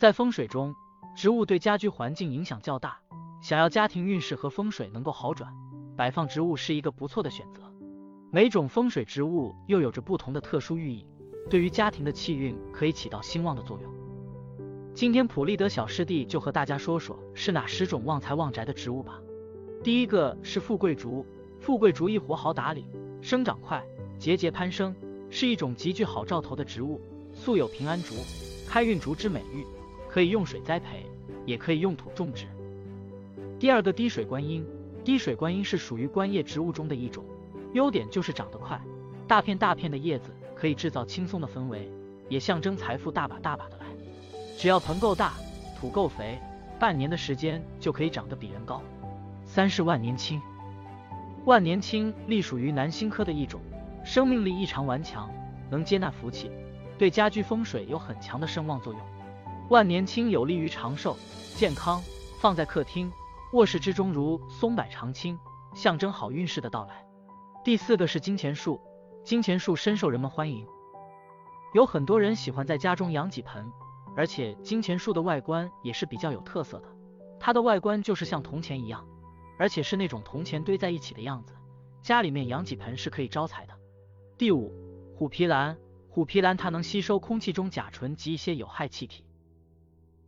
在风水中，植物对家居环境影响较大，想要家庭运势和风水能够好转，摆放植物是一个不错的选择。每种风水植物又有着不同的特殊寓意，对于家庭的气运可以起到兴旺的作用。今天普利德小师弟就和大家说说是哪十种旺财旺宅的植物吧。第一个是富贵竹，富贵竹一活好打理，生长快，节节攀升，是一种极具好兆头的植物，素有平安竹、开运竹之美誉，可以用水栽培，也可以用土种植。第二个滴水观音，滴水观音是属于观叶植物中的一种。优点就是长得快，大片大片的叶子可以制造轻松的氛围，也象征财富大把大把的来。只要盆够大，土够肥，半年的时间就可以长得比人高。三是万年青，万年青隶属于南星科的一种，生命力异常顽强，能接纳福气，对家居风水有很强的声望作用。万年青有利于长寿、健康，放在客厅、卧室之中如松柏常青，象征好运势的到来。第四个是金钱树，金钱树深受人们欢迎，有很多人喜欢在家中养几盆，而且金钱树的外观也是比较有特色的，它的外观就是像铜钱一样，而且是那种铜钱堆在一起的样子，家里面养几盆是可以招财的。第五，虎皮兰，虎皮兰它能吸收空气中甲醇及一些有害气体，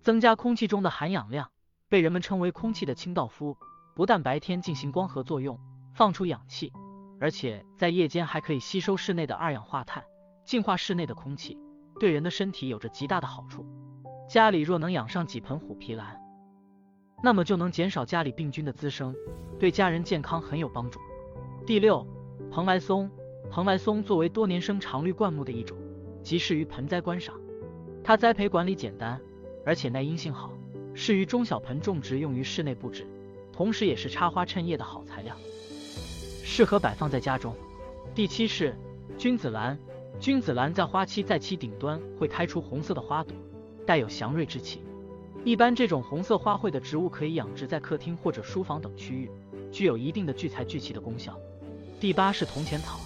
增加空气中的含氧量，被人们称为空气的清道夫，不但白天进行光合作用，放出氧气。而且在夜间还可以吸收室内的二氧化碳，净化室内的空气，对人的身体有着极大的好处。家里若能养上几盆虎皮兰，那么就能减少家里病菌的滋生，对家人健康很有帮助。第六，蓬莱松，蓬莱松作为多年生常绿灌木的一种，极适于盆栽观赏。它栽培管理简单，而且耐阴性好，适于中小盆种植，用于室内布置，同时也是插花衬叶的好材料。适合摆放在家中。第七是君子兰，君子兰在花期在其顶端会开出红色的花朵，带有祥瑞之气。一般这种红色花卉的植物可以养殖在客厅或者书房等区域，具有一定的聚财聚气的功效。第八是铜钱草，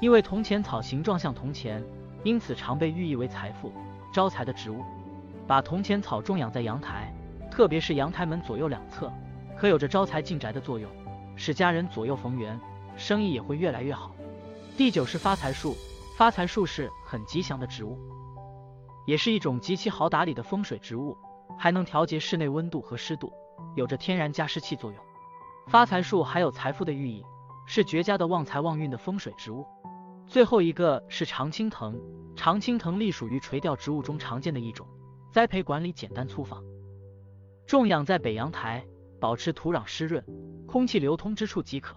因为铜钱草形状像铜钱，因此常被寓意为财富招财的植物。把铜钱草种养在阳台，特别是阳台门左右两侧，可有着招财进宅的作用。使家人左右逢源，生意也会越来越好。第九是发财树，发财树是很吉祥的植物，也是一种极其好打理的风水植物，还能调节室内温度和湿度，有着天然加湿器作用。发财树还有财富的寓意，是绝佳的旺财旺运的风水植物。最后一个是常青藤，常青藤隶属于垂钓植物中常见的一种，栽培管理简单粗放，种养在北阳台。保持土壤湿润、空气流通之处即可。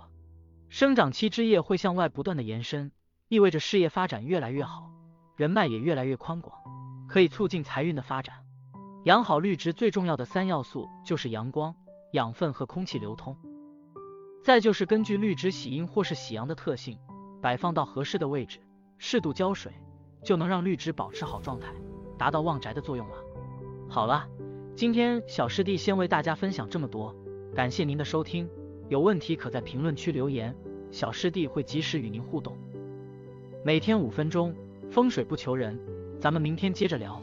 生长期枝叶会向外不断的延伸，意味着事业发展越来越好，人脉也越来越宽广，可以促进财运的发展。养好绿植最重要的三要素就是阳光、养分和空气流通。再就是根据绿植喜阴或是喜阳的特性，摆放到合适的位置，适度浇水，就能让绿植保持好状态，达到旺宅的作用了。好了。今天小师弟先为大家分享这么多，感谢您的收听，有问题可在评论区留言，小师弟会及时与您互动。每天五分钟，风水不求人，咱们明天接着聊。